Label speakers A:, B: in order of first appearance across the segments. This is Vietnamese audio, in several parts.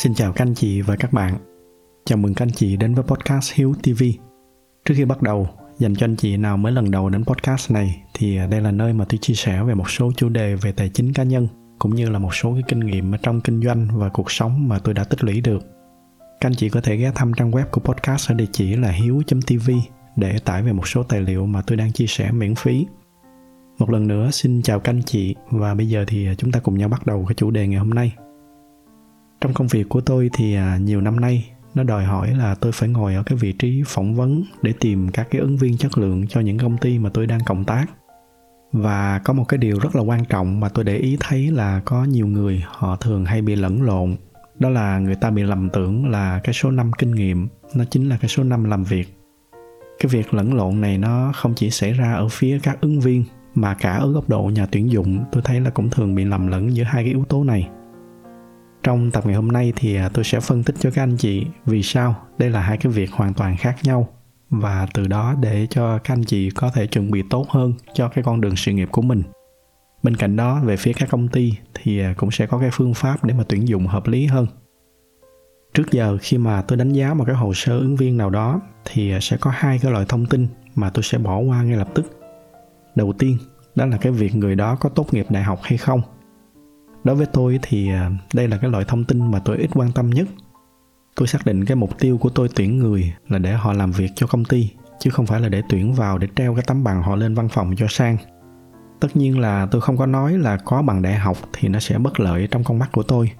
A: Xin chào các anh chị và các bạn. Chào mừng các anh chị đến với podcast Hiếu TV. Trước khi bắt đầu, dành cho anh chị nào mới lần đầu đến podcast này thì đây là nơi mà tôi chia sẻ về một số chủ đề về tài chính cá nhân cũng như là một số cái kinh nghiệm ở trong kinh doanh và cuộc sống mà tôi đã tích lũy được. Các anh chị có thể ghé thăm trang web của podcast ở địa chỉ là hiếu.tv để tải về một số tài liệu mà tôi đang chia sẻ miễn phí. Một lần nữa xin chào các anh chị và bây giờ thì chúng ta cùng nhau bắt đầu cái chủ đề ngày hôm nay trong công việc của tôi thì à, nhiều năm nay nó đòi hỏi là tôi phải ngồi ở cái vị trí phỏng vấn để tìm các cái ứng viên chất lượng cho những công ty mà tôi đang cộng tác. Và có một cái điều rất là quan trọng mà tôi để ý thấy là có nhiều người họ thường hay bị lẫn lộn. Đó là người ta bị lầm tưởng là cái số năm kinh nghiệm nó chính là cái số năm làm việc. Cái việc lẫn lộn này nó không chỉ xảy ra ở phía các ứng viên mà cả ở góc độ nhà tuyển dụng tôi thấy là cũng thường bị lầm lẫn giữa hai cái yếu tố này trong tập ngày hôm nay thì à, tôi sẽ phân tích cho các anh chị vì sao đây là hai cái việc hoàn toàn khác nhau và từ đó để cho các anh chị có thể chuẩn bị tốt hơn cho cái con đường sự nghiệp của mình. Bên cạnh đó, về phía các công ty thì à, cũng sẽ có cái phương pháp để mà tuyển dụng hợp lý hơn. Trước giờ khi mà tôi đánh giá một cái hồ sơ ứng viên nào đó thì à, sẽ có hai cái loại thông tin mà tôi sẽ bỏ qua ngay lập tức. Đầu tiên, đó là cái việc người đó có tốt nghiệp đại học hay không đối với tôi thì à, đây là cái loại thông tin mà tôi ít quan tâm nhất. Tôi xác định cái mục tiêu của tôi tuyển người là để họ làm việc cho công ty, chứ không phải là để tuyển vào để treo cái tấm bằng họ lên văn phòng cho sang. Tất nhiên là tôi không có nói là có bằng đại học thì nó sẽ bất lợi trong con mắt của tôi.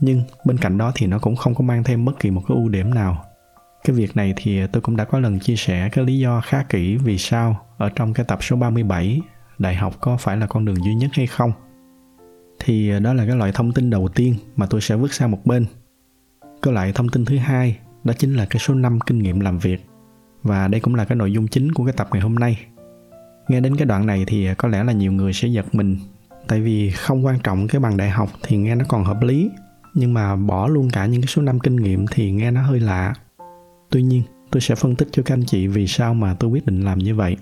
A: Nhưng bên cạnh đó thì nó cũng không có mang thêm bất kỳ một cái ưu điểm nào. Cái việc này thì tôi cũng đã có lần chia sẻ cái lý do khá kỹ vì sao ở trong cái tập số 37 đại học có phải là con đường duy nhất hay không thì à, đó là cái loại thông tin đầu tiên mà tôi sẽ vứt sang một bên. Cái loại thông tin thứ hai, đó chính là cái số năm kinh nghiệm làm việc. Và đây cũng là cái nội dung chính của cái tập ngày hôm nay. Nghe đến cái đoạn này thì à, có lẽ là nhiều người sẽ giật mình. Tại vì không quan trọng cái bằng đại học thì nghe nó còn hợp lý, nhưng mà bỏ luôn cả những cái số năm kinh nghiệm thì nghe nó hơi lạ. Tuy nhiên, tôi sẽ phân tích cho các anh chị vì sao mà tôi quyết định làm như vậy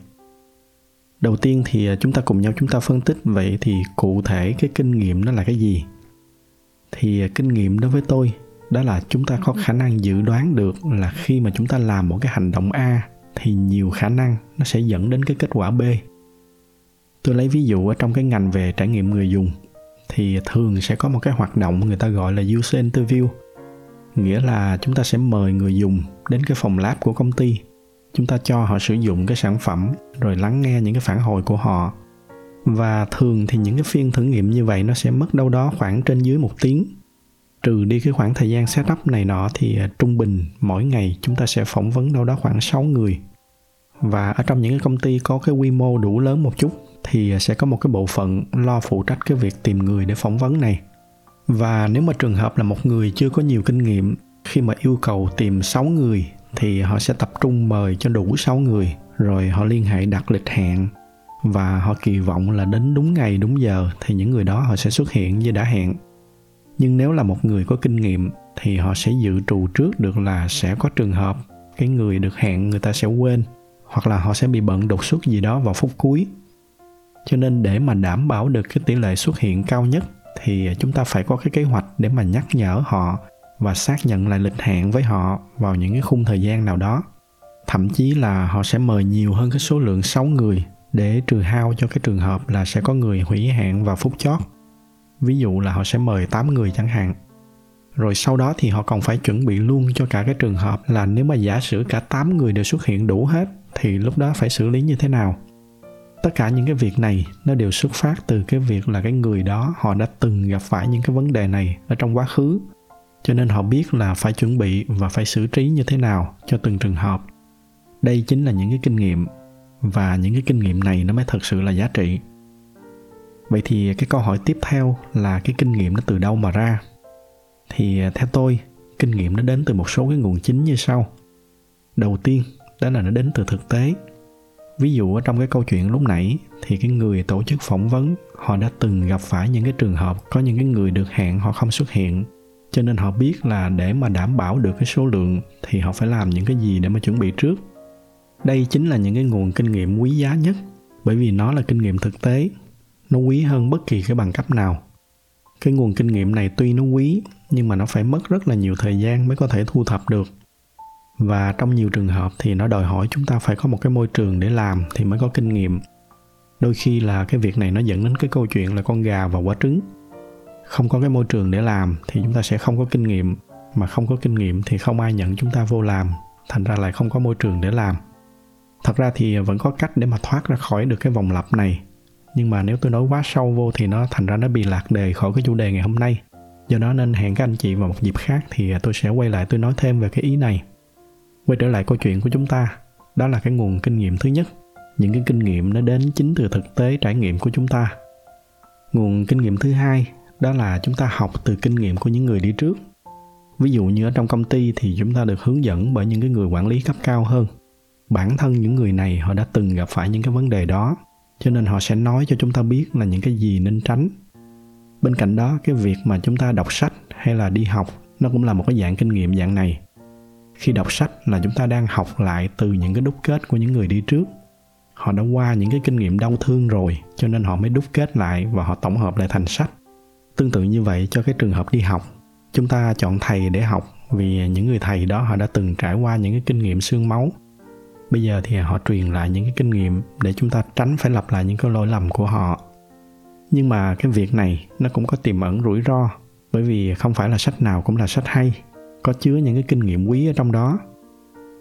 A: đầu tiên thì à, chúng ta cùng nhau chúng ta phân tích. Vậy thì cụ thể cái kinh nghiệm đó là cái gì? Thì à, kinh nghiệm đối với tôi đó là chúng ta có khả năng dự đoán được là khi mà chúng ta làm một cái hành động a thì nhiều khả năng nó sẽ dẫn đến cái kết quả b. Tôi lấy ví dụ ở trong cái ngành về trải nghiệm người dùng thì thường sẽ có một cái hoạt động người ta gọi là user interview. Nghĩa là chúng ta sẽ mời người dùng đến cái phòng lab của công ty chúng ta cho họ sử dụng cái sản phẩm, rồi lắng nghe những cái phản hồi của họ. Và thường thì những cái phiên thử nghiệm như vậy nó sẽ mất đâu đó khoảng trên dưới một tiếng. Trừ đi cái khoảng thời gian setup này nọ thì à, trung bình mỗi ngày chúng ta sẽ phỏng vấn đâu đó khoảng 6 người. Và ở trong những cái công ty có cái quy mô đủ lớn một chút thì à, sẽ có một cái bộ phận lo phụ trách cái việc tìm người để phỏng vấn này. Và nếu mà trường hợp là một người chưa có nhiều kinh nghiệm, khi mà yêu cầu tìm 6 người thì họ sẽ tập trung mời cho đủ 6 người, rồi họ liên hệ đặt lịch hẹn. Và họ kỳ vọng là đến đúng ngày, đúng giờ thì những người đó họ sẽ xuất hiện như đã hẹn. Nhưng nếu là một người có kinh nghiệm thì họ sẽ dự trù trước được là sẽ có trường hợp cái người được hẹn người ta sẽ quên, hoặc là họ sẽ bị bận đột xuất gì đó vào phút cuối. Cho nên để mà đảm bảo được cái tỷ lệ xuất hiện cao nhất thì chúng ta phải có cái kế hoạch để mà nhắc nhở họ và xác nhận lại lịch hẹn với họ vào những cái khung thời gian nào đó thậm chí là họ sẽ mời nhiều hơn cái số lượng 6 người để trừ hao cho cái trường hợp là sẽ có người hủy hẹn vào phút chót. Ví dụ là họ sẽ mời 8 người chẳng hạn. Rồi sau đó thì họ còn phải chuẩn bị luôn cho cả cái trường hợp là nếu mà giả sử cả 8 người đều xuất hiện đủ hết thì lúc đó phải xử lý như thế nào. Tất cả những cái việc này nó đều xuất phát từ cái việc là cái người đó họ đã từng gặp phải những cái vấn đề này ở trong quá khứ cho nên họ biết là phải chuẩn bị và phải xử trí như thế nào cho từng trường hợp. Đây chính là những cái kinh nghiệm và những cái kinh nghiệm này nó mới thật sự là giá trị. Vậy thì cái câu hỏi tiếp theo là cái kinh nghiệm nó từ đâu mà ra? Thì à, theo tôi, kinh nghiệm nó đến từ một số cái nguồn chính như sau. Đầu tiên, đó là nó đến từ thực tế. Ví dụ ở trong cái câu chuyện lúc nãy, thì cái người tổ chức phỏng vấn, họ đã từng gặp phải những cái trường hợp có những cái người được hẹn, họ không xuất hiện cho nên họ biết là để mà đảm bảo được cái số lượng thì họ phải làm những cái gì để mà chuẩn bị trước. Đây chính là những cái nguồn kinh nghiệm quý giá nhất, bởi vì nó là kinh nghiệm thực tế. Nó quý hơn bất kỳ cái bằng cấp nào. Cái nguồn kinh nghiệm này tuy nó quý, nhưng mà nó phải mất rất là nhiều thời gian mới có thể thu thập được. Và trong nhiều trường hợp thì nó đòi hỏi chúng ta phải có một cái môi trường để làm thì mới có kinh nghiệm. Đôi khi là cái việc này nó dẫn đến cái câu chuyện là con gà và quả trứng không có cái môi trường để làm thì chúng ta sẽ không có kinh nghiệm. Mà không có kinh nghiệm thì không ai nhận chúng ta vô làm. Thành ra lại không có môi trường để làm. Thật ra thì vẫn có cách để mà thoát ra khỏi được cái vòng lặp này. Nhưng mà nếu tôi nói quá sâu vô thì nó thành ra nó bị lạc đề khỏi cái chủ đề ngày hôm nay. Do đó nên hẹn các anh chị vào một dịp khác thì tôi sẽ quay lại tôi nói thêm về cái ý này. Quay trở lại câu chuyện của chúng ta. Đó là cái nguồn kinh nghiệm thứ nhất. Những cái kinh nghiệm nó đến chính từ thực tế trải nghiệm của chúng ta. Nguồn kinh nghiệm thứ hai đó là chúng ta học từ kinh nghiệm của những người đi trước. Ví dụ như ở trong công ty thì chúng ta được hướng dẫn bởi những cái người quản lý cấp cao hơn. Bản thân những người này họ đã từng gặp phải những cái vấn đề đó, cho nên họ sẽ nói cho chúng ta biết là những cái gì nên tránh. Bên cạnh đó, cái việc mà chúng ta đọc sách hay là đi học, nó cũng là một cái dạng kinh nghiệm dạng này. Khi đọc sách là chúng ta đang học lại từ những cái đúc kết của những người đi trước. Họ đã qua những cái kinh nghiệm đau thương rồi, cho nên họ mới đúc kết lại và họ tổng hợp lại thành sách tương tự như vậy, cho cái trường hợp đi học, chúng ta chọn thầy để học vì những người thầy đó họ đã từng trải qua những cái kinh nghiệm xương máu. Bây giờ thì họ truyền lại những cái kinh nghiệm để chúng ta tránh phải lặp lại những cái lỗi lầm của họ. Nhưng mà cái việc này nó cũng có tiềm ẩn rủi ro, bởi vì không phải là sách nào cũng là sách hay, có chứa những cái kinh nghiệm quý ở trong đó.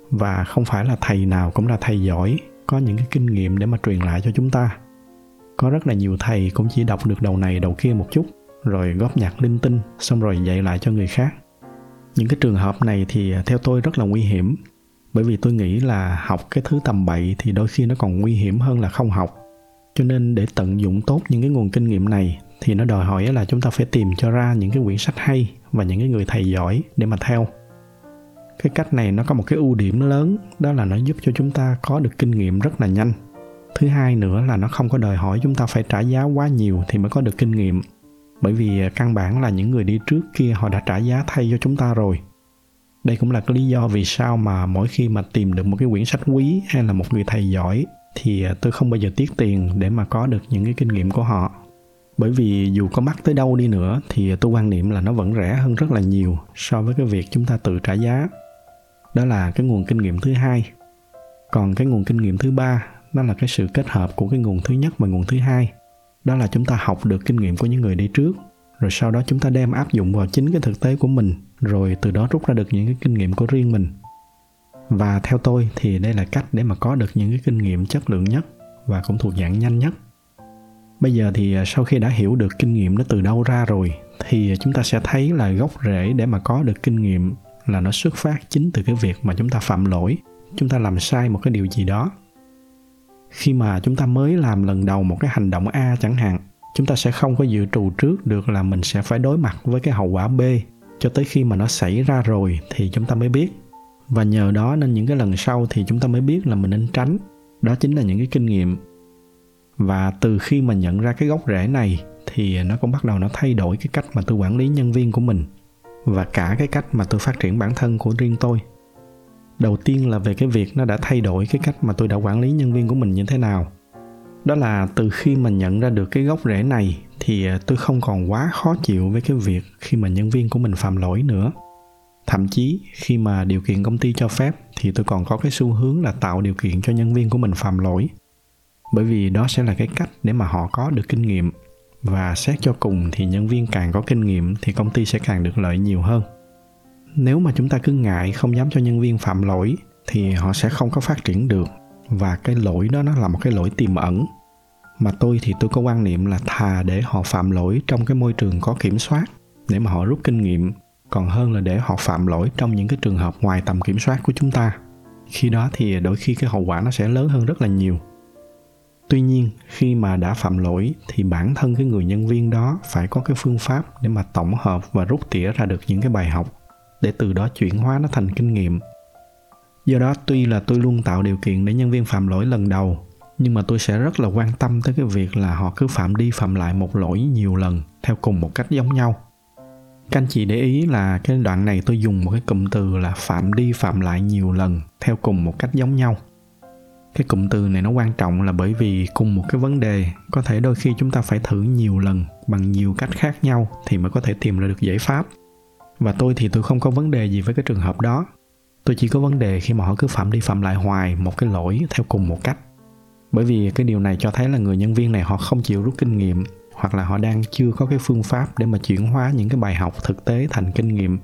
A: Và không phải là thầy nào cũng là thầy giỏi, có những cái kinh nghiệm để mà truyền lại cho chúng ta. Có rất là nhiều thầy cũng chỉ đọc được đầu này đầu kia một chút rồi góp nhặt linh tinh, xong rồi dạy lại cho người khác. Những cái trường hợp này thì à, theo tôi rất là nguy hiểm, bởi vì tôi nghĩ là học cái thứ tầm bậy thì đôi khi nó còn nguy hiểm hơn là không học. Cho nên để tận dụng tốt những cái nguồn kinh nghiệm này thì nó đòi hỏi là chúng ta phải tìm cho ra những cái quyển sách hay và những cái người thầy giỏi để mà theo. Cái cách này nó có một cái ưu điểm lớn, đó là nó giúp cho chúng ta có được kinh nghiệm rất là nhanh. Thứ hai nữa là nó không có đòi hỏi chúng ta phải trả giá quá nhiều thì mới có được kinh nghiệm bởi vì à, căn bản là những người đi trước kia họ đã trả giá thay cho chúng ta rồi. Đây cũng là cái lý do vì sao mà mỗi khi mà tìm được một cái quyển sách quý hay là một người thầy giỏi thì à, tôi không bao giờ tiếc tiền để mà có được những cái kinh nghiệm của họ. Bởi vì dù có mắc tới đâu đi nữa thì à, tôi quan niệm là nó vẫn rẻ hơn rất là nhiều so với cái việc chúng ta tự trả giá. Đó là cái nguồn kinh nghiệm thứ hai. Còn cái nguồn kinh nghiệm thứ ba, nó là cái sự kết hợp của cái nguồn thứ nhất và nguồn thứ hai đó là chúng ta học được kinh nghiệm của những người đi trước, rồi sau đó chúng ta đem áp dụng vào chính cái thực tế của mình, rồi từ đó rút ra được những cái kinh nghiệm của riêng mình. Và theo tôi thì đây là cách để mà có được những cái kinh nghiệm chất lượng nhất và cũng thuộc dạng nhanh nhất. Bây giờ thì à, sau khi đã hiểu được kinh nghiệm nó từ đâu ra rồi, thì chúng ta sẽ thấy là gốc rễ để mà có được kinh nghiệm là nó xuất phát chính từ cái việc mà chúng ta phạm lỗi, chúng ta làm sai một cái điều gì đó khi mà chúng ta mới làm lần đầu một cái hành động a chẳng hạn, chúng ta sẽ không có dự trù trước được là mình sẽ phải đối mặt với cái hậu quả b. Cho tới khi mà nó xảy ra rồi thì chúng ta mới biết. Và nhờ đó nên những cái lần sau thì chúng ta mới biết là mình nên tránh. Đó chính là những cái kinh nghiệm. Và từ khi mà nhận ra cái gốc rễ này thì nó cũng bắt đầu nó thay đổi cái cách mà tôi quản lý nhân viên của mình và cả cái cách mà tôi phát triển bản thân của riêng tôi đầu tiên là về cái việc nó đã thay đổi cái cách mà tôi đã quản lý nhân viên của mình như thế nào. Đó là từ khi mà nhận ra được cái gốc rễ này thì à, tôi không còn quá khó chịu với cái việc khi mà nhân viên của mình phạm lỗi nữa. Thậm chí, khi mà điều kiện công ty cho phép thì tôi còn có cái xu hướng là tạo điều kiện cho nhân viên của mình phạm lỗi. Bởi vì đó sẽ là cái cách để mà họ có được kinh nghiệm. Và xét cho cùng thì nhân viên càng có kinh nghiệm thì công ty sẽ càng được lợi nhiều hơn nếu mà chúng ta cứ ngại không dám cho nhân viên phạm lỗi, thì họ sẽ không có phát triển được. Và cái lỗi đó nó là một cái lỗi tiềm ẩn. Mà tôi thì tôi có quan niệm là thà để họ phạm lỗi trong cái môi trường có kiểm soát, để mà họ rút kinh nghiệm, còn hơn là để họ phạm lỗi trong những cái trường hợp ngoài tầm kiểm soát của chúng ta. Khi đó thì đôi khi cái hậu quả nó sẽ lớn hơn rất là nhiều. Tuy nhiên, khi mà đã phạm lỗi, thì bản thân cái người nhân viên đó phải có cái phương pháp để mà tổng hợp và rút tỉa ra được những cái bài học để từ đó chuyển hóa nó thành kinh nghiệm. Do đó, tuy là tôi luôn tạo điều kiện để nhân viên phạm lỗi lần đầu, nhưng mà tôi sẽ rất là quan tâm tới cái việc là họ cứ phạm đi phạm lại một lỗi nhiều lần theo cùng một cách giống nhau. Các anh chị để ý là cái đoạn này tôi dùng một cái cụm từ là phạm đi phạm lại nhiều lần theo cùng một cách giống nhau. Cái cụm từ này nó quan trọng là bởi vì cùng một cái vấn đề, có thể đôi khi chúng ta phải thử nhiều lần bằng nhiều cách khác nhau thì mới có thể tìm ra được giải pháp và tôi thì tôi không có vấn đề gì với cái trường hợp đó. Tôi chỉ có vấn đề khi mà họ cứ phạm đi phạm lại hoài một cái lỗi theo cùng một cách. Bởi vì cái điều này cho thấy là người nhân viên này họ không chịu rút kinh nghiệm, hoặc là họ đang chưa có cái phương pháp để mà chuyển hóa những cái bài học thực tế thành kinh nghiệm.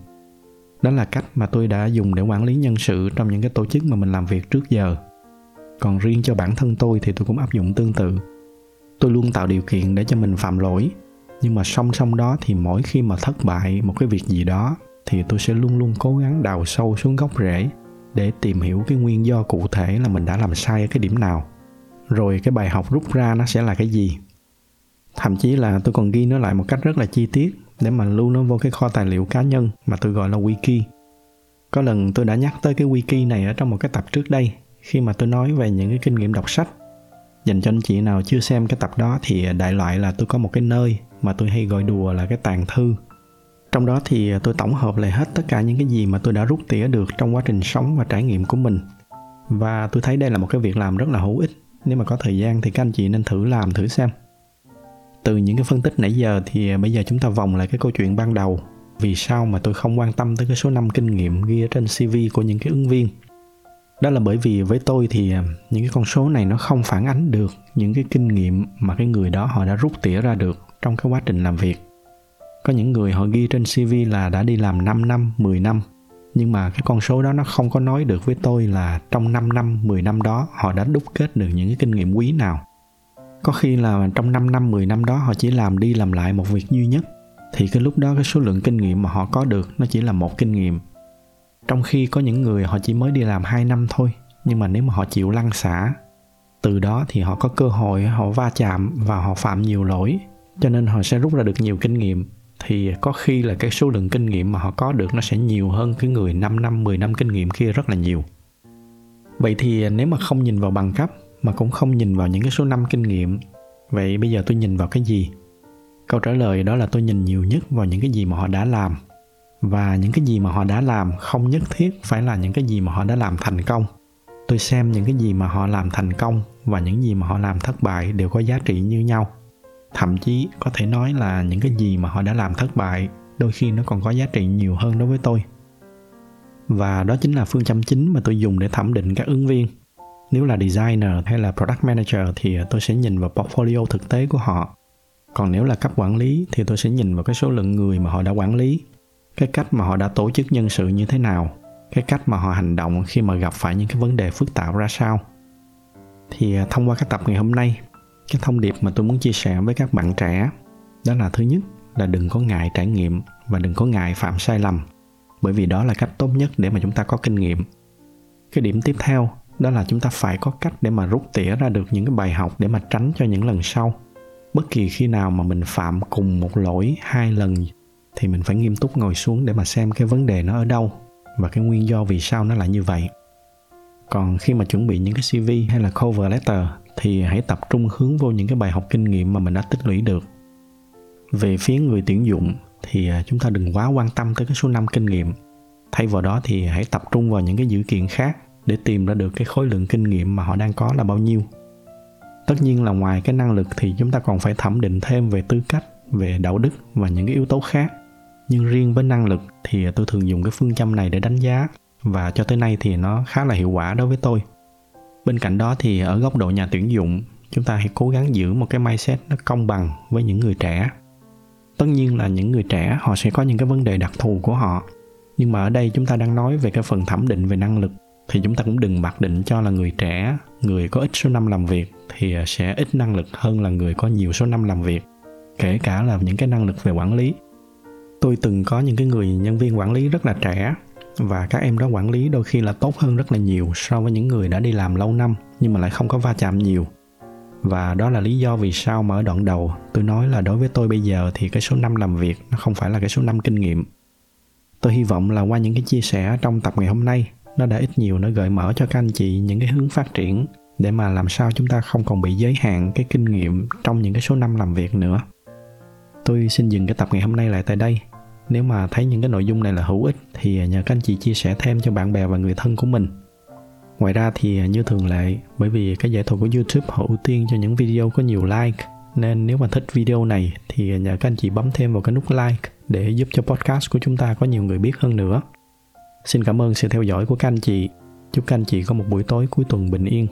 A: Đó là cách mà tôi đã dùng để quản lý nhân sự trong những cái tổ chức mà mình làm việc trước giờ. Còn riêng cho bản thân tôi thì tôi cũng áp dụng tương tự. Tôi luôn tạo điều kiện để cho mình phạm lỗi nhưng mà song song đó thì mỗi khi mà thất bại một cái việc gì đó, thì tôi sẽ luôn luôn cố gắng đào sâu xuống gốc rễ để tìm hiểu cái nguyên do cụ thể là mình đã làm sai ở cái điểm nào. Rồi cái bài học rút ra nó sẽ là cái gì? Thậm chí là tôi còn ghi nó lại một cách rất là chi tiết để mà lưu nó vô cái kho tài liệu cá nhân mà tôi gọi là wiki. Có lần tôi đã nhắc tới cái wiki này ở trong một cái tập trước đây, khi mà tôi nói về những cái kinh nghiệm đọc sách. Dành cho anh chị nào chưa xem cái tập đó thì đại loại là tôi có một cái nơi mà tôi hay gọi đùa là cái tàn thư. Trong đó thì tôi tổng hợp lại hết tất cả những cái gì mà tôi đã rút tỉa được trong quá trình sống và trải nghiệm của mình. Và tôi thấy đây là một cái việc làm rất là hữu ích. Nếu mà có thời gian thì các anh chị nên thử làm thử xem. Từ những cái phân tích nãy giờ thì bây giờ chúng ta vòng lại cái câu chuyện ban đầu. Vì sao mà tôi không quan tâm tới cái số năm kinh nghiệm ghi ở trên CV của những cái ứng viên? Đó là bởi vì với tôi thì à, những cái con số này nó không phản ánh được những cái kinh nghiệm mà cái người đó họ đã rút tỉa ra được trong cái quá trình làm việc có những người họ ghi trên CV là đã đi làm 5 năm, 10 năm nhưng mà cái con số đó nó không có nói được với tôi là trong 5 năm, 10 năm đó họ đã đúc kết được những cái kinh nghiệm quý nào. Có khi là trong 5 năm, 10 năm đó họ chỉ làm đi làm lại một việc duy nhất thì cái lúc đó cái số lượng kinh nghiệm mà họ có được nó chỉ là một kinh nghiệm. Trong khi có những người họ chỉ mới đi làm 2 năm thôi nhưng mà nếu mà họ chịu lăn xả từ đó thì họ có cơ hội họ va chạm và họ phạm nhiều lỗi cho nên họ sẽ rút ra được nhiều kinh nghiệm thì có khi là cái số lượng kinh nghiệm mà họ có được nó sẽ nhiều hơn cái người 5 năm, 10 năm kinh nghiệm kia rất là nhiều. Vậy thì nếu mà không nhìn vào bằng cấp mà cũng không nhìn vào những cái số năm kinh nghiệm, vậy bây giờ tôi nhìn vào cái gì? Câu trả lời đó là tôi nhìn nhiều nhất vào những cái gì mà họ đã làm. Và những cái gì mà họ đã làm không nhất thiết phải là những cái gì mà họ đã làm thành công. Tôi xem những cái gì mà họ làm thành công và những gì mà họ làm thất bại đều có giá trị như nhau. Thậm chí có thể nói là những cái gì mà họ đã làm thất bại đôi khi nó còn có giá trị nhiều hơn đối với tôi. Và đó chính là phương châm chính mà tôi dùng để thẩm định các ứng viên. Nếu là designer hay là product manager thì tôi sẽ nhìn vào portfolio thực tế của họ. Còn nếu là cấp quản lý thì tôi sẽ nhìn vào cái số lượng người mà họ đã quản lý cái cách mà họ đã tổ chức nhân sự như thế nào? Cái cách mà họ hành động khi mà gặp phải những cái vấn đề phức tạp ra sao? Thì à, thông qua cái tập ngày hôm nay, cái thông điệp mà tôi muốn chia sẻ với các bạn trẻ đó là thứ nhất là đừng có ngại trải nghiệm và đừng có ngại phạm sai lầm, bởi vì đó là cách tốt nhất để mà chúng ta có kinh nghiệm. Cái điểm tiếp theo đó là chúng ta phải có cách để mà rút tỉa ra được những cái bài học để mà tránh cho những lần sau. Bất kỳ khi nào mà mình phạm cùng một lỗi hai lần thì mình phải nghiêm túc ngồi xuống để mà xem cái vấn đề nó ở đâu và cái nguyên do vì sao nó lại như vậy. Còn khi mà chuẩn bị những cái cv hay là cover letter thì hãy tập trung hướng vô những cái bài học kinh nghiệm mà mình đã tích lũy được. Về phía người tuyển dụng thì à, chúng ta đừng quá quan tâm tới cái số năm kinh nghiệm. Thay vào đó thì hãy tập trung vào những cái dữ kiện khác để tìm ra được cái khối lượng kinh nghiệm mà họ đang có là bao nhiêu. Tất nhiên là ngoài cái năng lực thì chúng ta còn phải thẩm định thêm về tư cách, về đạo đức và những cái yếu tố khác nhưng riêng với năng lực thì tôi thường dùng cái phương châm này để đánh giá. Và cho tới nay thì nó khá là hiệu quả đối với tôi. Bên cạnh đó thì ở góc độ nhà tuyển dụng, chúng ta hãy cố gắng giữ một cái mindset nó công bằng với những người trẻ. Tất nhiên là những người trẻ, họ sẽ có những cái vấn đề đặc thù của họ. Nhưng mà ở đây chúng ta đang nói về cái phần thẩm định về năng lực. Thì chúng ta cũng đừng mặc định cho là người trẻ, người có ít số năm làm việc thì sẽ ít năng lực hơn là người có nhiều số năm làm việc. Kể cả là những cái năng lực về quản lý tôi từng có những cái người nhân viên quản lý rất là trẻ, và các em đó quản lý đôi khi là tốt hơn rất là nhiều so với những người đã đi làm lâu năm, nhưng mà lại không có va chạm nhiều. Và đó là lý do vì sao mà ở đoạn đầu tôi nói là đối với tôi bây giờ thì cái số năm làm việc nó không phải là cái số năm kinh nghiệm. Tôi hy vọng là qua những cái chia sẻ trong tập ngày hôm nay, nó đã ít nhiều nó gợi mở cho các anh chị những cái hướng phát triển để mà làm sao chúng ta không còn bị giới hạn cái kinh nghiệm trong những cái số năm làm việc nữa. Tôi xin dừng cái tập ngày hôm nay lại tại đây nếu mà thấy những cái nội dung này là hữu ích thì nhờ các anh chị chia sẻ thêm cho bạn bè và người thân của mình Ngoài ra thì như thường lệ, bởi vì cái giải thuật của YouTube họ ưu tiên cho những video có nhiều like, nên nếu mà thích video này thì nhờ các anh chị bấm thêm vào cái nút like để giúp cho podcast của chúng ta có nhiều người biết hơn nữa. Xin cảm ơn sự theo dõi của các anh chị. Chúc các anh chị có một buổi tối cuối tuần bình yên.